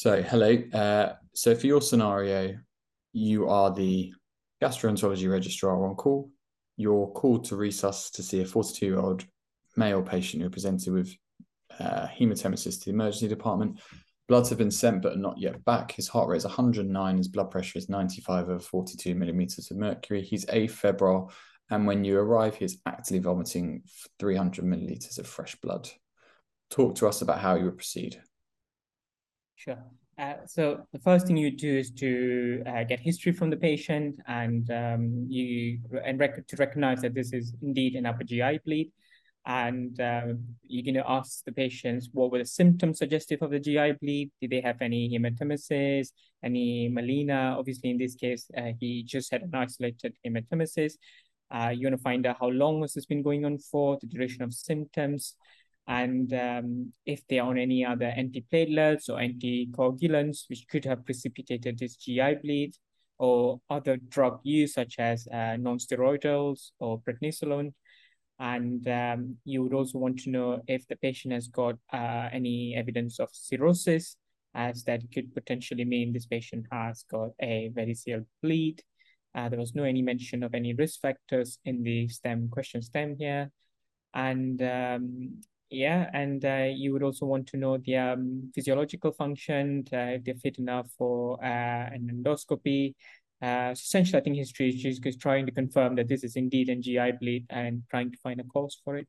So, hello. Uh, so, for your scenario, you are the gastroenterology registrar on call. You're called to resus to see a 42 year old male patient who presented with uh, hematemesis to the emergency department. Bloods have been sent but are not yet back. His heart rate is 109. His blood pressure is 95 over 42 millimeters of mercury. He's afebrile. And when you arrive, he's actively vomiting 300 milliliters of fresh blood. Talk to us about how you would proceed. Sure. Uh, so the first thing you do is to uh, get history from the patient and um, you and rec- to recognize that this is indeed an upper GI bleed. And uh, you're going to ask the patients what were the symptoms suggestive of the GI bleed. Did they have any hematemesis, any melena? Obviously, in this case, uh, he just had an isolated hematemesis. Uh, you want to find out how long has this been going on for, the duration of symptoms, and um, if they are on any other antiplatelets or anticoagulants, which could have precipitated this GI bleed, or other drug use such as uh, non-steroidals or prednisolone. And um, you would also want to know if the patient has got uh, any evidence of cirrhosis, as that could potentially mean this patient has got a variceal bleed. Uh, there was no any mention of any risk factors in the STEM question STEM here. And um, yeah, and uh, you would also want to know the um, physiological function, uh, if they're fit enough for uh, an endoscopy. Uh, essentially, I think history is just trying to confirm that this is indeed an GI bleed and trying to find a cause for it.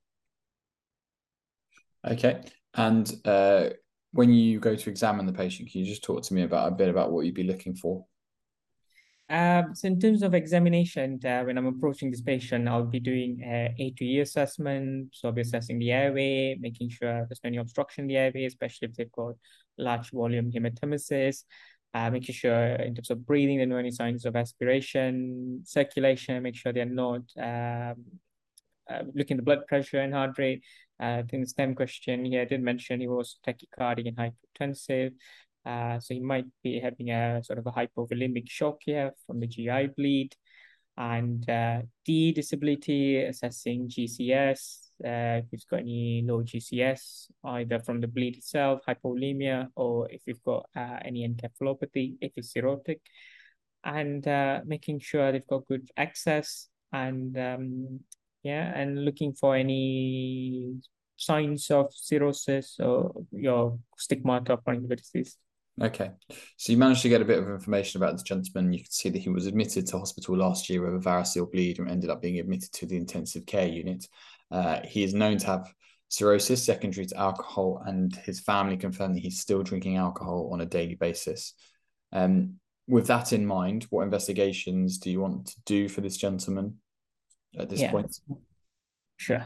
Okay, and uh, when you go to examine the patient, can you just talk to me about a bit about what you'd be looking for? Um, so in terms of examination, uh, when I'm approaching this patient, I'll be doing a A to E assessment. So I'll be assessing the airway, making sure there's no any obstruction in the airway, especially if they've got large volume hematemesis. Uh, making sure in terms of breathing, there are no any signs of aspiration, circulation, make sure they're not um, uh, looking at the blood pressure and heart rate. Uh, I think the STEM question here I did mention he was tachycardic and hypotensive. Uh, so he might be having a sort of a hypovolemic shock here from the GI bleed. And uh, D disability, assessing GCS, uh, if you've got any low GCS, either from the bleed itself, hypovolemia, or if you've got uh, any encephalopathy, if it's cirrhotic, and uh, making sure they've got good access and um, yeah, and looking for any signs of cirrhosis or your stigmata of chronic disease. Okay. So you managed to get a bit of information about this gentleman. You can see that he was admitted to hospital last year with a variceal bleed and ended up being admitted to the intensive care unit. Uh, he is known to have cirrhosis secondary to alcohol, and his family confirmed that he's still drinking alcohol on a daily basis. Um, with that in mind, what investigations do you want to do for this gentleman at this yeah. point? Sure.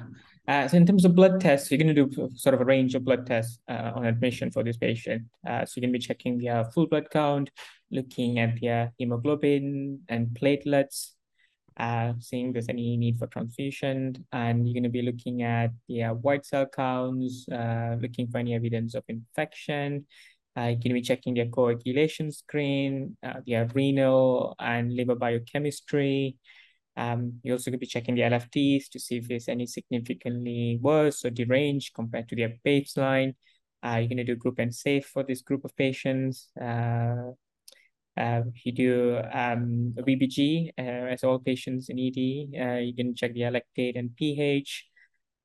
Uh, so in terms of blood tests, you're going to do sort of a range of blood tests uh, on admission for this patient. Uh, so you're going to be checking their full blood count, looking at their hemoglobin and platelets, uh, seeing if there's any need for transfusion. And you're going to be looking at their white cell counts, uh, looking for any evidence of infection. Uh, you're going to be checking their coagulation screen, their renal and liver biochemistry, um, you're also to be checking the LFTs to see if there's any significantly worse or deranged compared to their baseline. Uh, you're going to do group and save for this group of patients. Uh, uh, you do um, a VBG, uh, as all patients in ED. Uh, you can check the lactate and pH.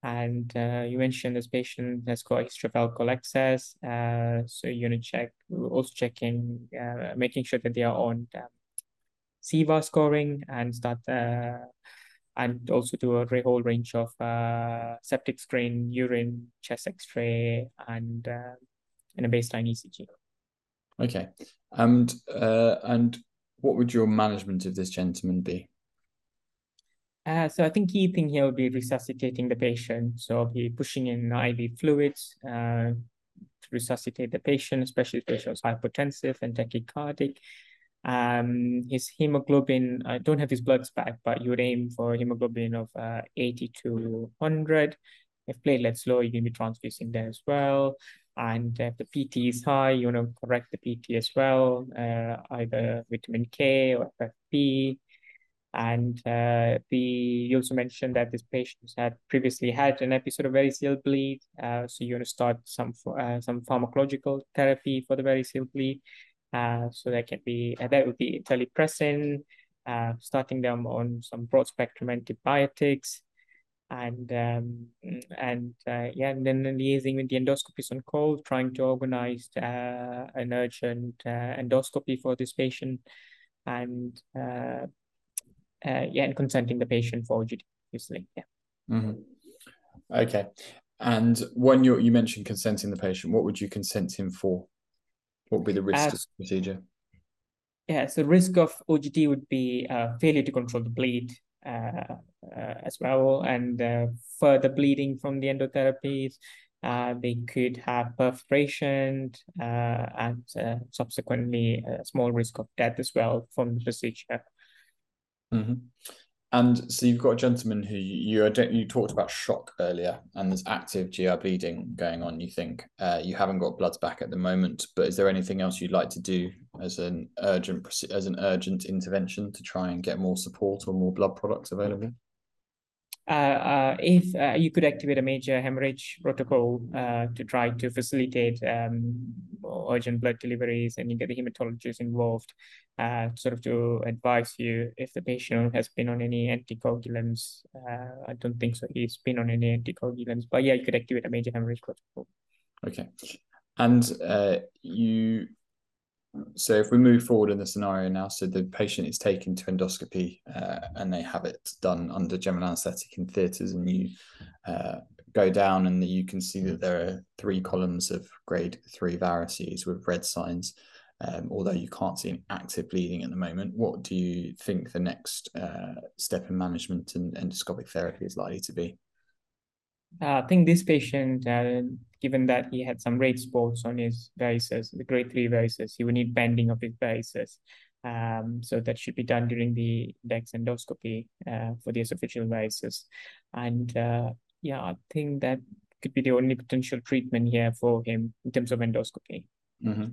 And uh, you mentioned this patient has got history of alcohol excess. so you're going to check, also checking, making sure that they are on um, CIWA scoring and start uh, and also do a whole range of uh, septic screen, urine, chest X-ray, and uh, and a baseline ECG. Okay, and uh, and what would your management of this gentleman be? Uh, so I think key thing here would be resuscitating the patient. So I'll be pushing in IV fluids uh, to resuscitate the patient, especially if the patient hypotensive and tachycardic. Um, his hemoglobin, I don't have his bloods back, but you would aim for hemoglobin of uh, 80 to 100. If platelets low, you can be transfusing there as well. And if the PT is high, you want to correct the PT as well, uh, either vitamin K or FFP. And uh, the you also mentioned that this patient had previously had an episode of variceal bleed, uh, so you're going to start some uh, some pharmacological therapy for the variceal bleed. Uh, so that can be uh, that would be terlipressin, uh, starting them on some broad spectrum antibiotics, and um, and uh, yeah, and then liaising with the endoscopist on call, trying to organize uh, an urgent uh, endoscopy for this patient, and uh, uh, yeah, and consenting the patient for OGD, obviously. Yeah. Mm-hmm. Okay. And when you you mentioned consenting the patient, what would you consent him for? What would be the risk uh, of the procedure? Yeah, so risk of OGD would be uh, failure to control the bleed uh, uh as well, and uh, further bleeding from the endotherapies. Uh, they could have perforation and subsequently a small risk of death as well from the procedure. Mm-hmm. And so you've got a gentleman who you you, you talked about shock earlier, and there's active GI bleeding going on. You think uh, you haven't got bloods back at the moment, but is there anything else you'd like to do as an urgent as an urgent intervention to try and get more support or more blood products available? Uh, uh, if uh, you could activate a major hemorrhage protocol to try to facilitate um, urgent blood deliveries and you get the hematologist involved sort of to advise you if the patient has been on any anticoagulants. I don't think so. He's been on any anticoagulants, but yeah, you could activate a major hemorrhage protocol. Okay. And uh, you so if we move forward in the scenario now, so the patient is taken to endoscopy uh, and they have it done under general anaesthetic in theatres, and you uh, go down and you can see that there are three columns of grade three varices with red signs. Um, although you can't see an active bleeding at the moment, what do you think the next uh, step in management and endoscopic therapy is likely to be? Uh, I think this patient, uh, given that he had some rate spots on his varices, the grade three varices, he would need banding of his varices. Um, so that should be done during the index endoscopy uh, for the esophageal varices. And uh, yeah, I think that could be the only potential treatment here for him in terms of endoscopy. Mm-hmm.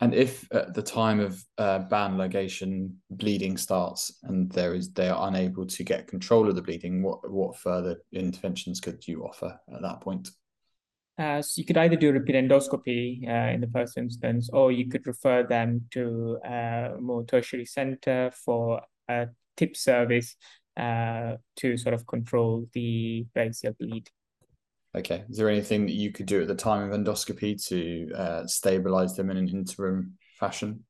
And if at the time of uh, band ligation bleeding starts and there is they are unable to get control of the bleeding, what what further interventions could you offer at that point? Uh, so you could either do a repeat endoscopy uh, in the first instance, or you could refer them to a more tertiary center for a TIPS service uh, to sort of control the variceal bleed. Okay. Is there anything that you could do at the time of endoscopy to uh, stabilize them in an interim fashion?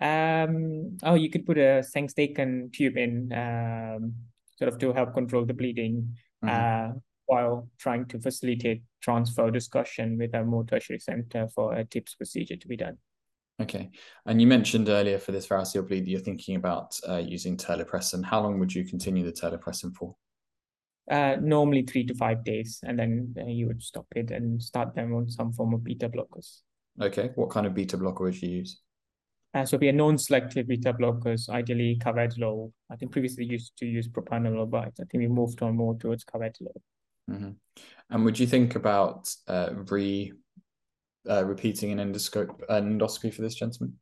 Um, oh, you could put a Sengstaken tube in, um, sort of to help control the bleeding, mm-hmm. uh, while trying to facilitate transfer discussion with a more tertiary center for a TIPS procedure to be done. Okay. And you mentioned earlier for this variceal bleed, that you're thinking about uh, using terlipressin. How long would you continue the terlipressin for? Uh, normally three to five days, and then uh, you would stop it and start them on some form of beta blockers. Okay, what kind of beta blocker would you use? Uh, so we are non-selective beta blockers, ideally carvedilol. I think previously used to use propranolol, but I think we moved on more towards carvedilol. Mm-hmm. And would you think about uh, re uh, repeating an endoscope an endoscopy for this gentleman?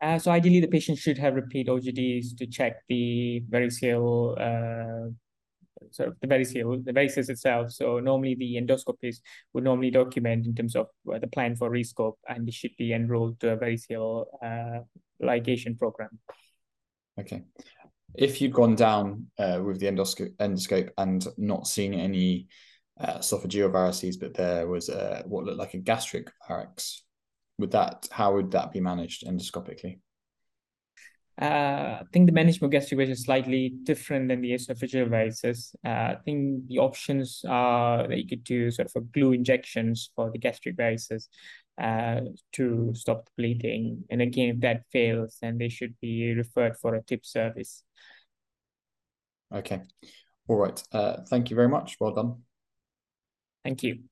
Uh, so ideally, the patient should have repeat OGDs to check the variceal uh, sort of the varices, the varices itself. So normally the endoscopist would normally document in terms of uh, the plan for rescope, and it should be enrolled to a variceal uh, ligation program. Okay. If you'd gone down uh, with the endoscope, endoscope and not seen any uh, esophageal varices, but there was a, what looked like a gastric varix, would that how would that be managed endoscopically? Uh, I think the management of gastric varices is slightly different than the esophageal varices. Uh, I think the options are that you could do sort of a glue injections for the gastric varices uh, to stop the bleeding. And again, if that fails, then they should be referred for a TIPS service. Okay. All right. Uh, thank you very much. Well done. Thank you.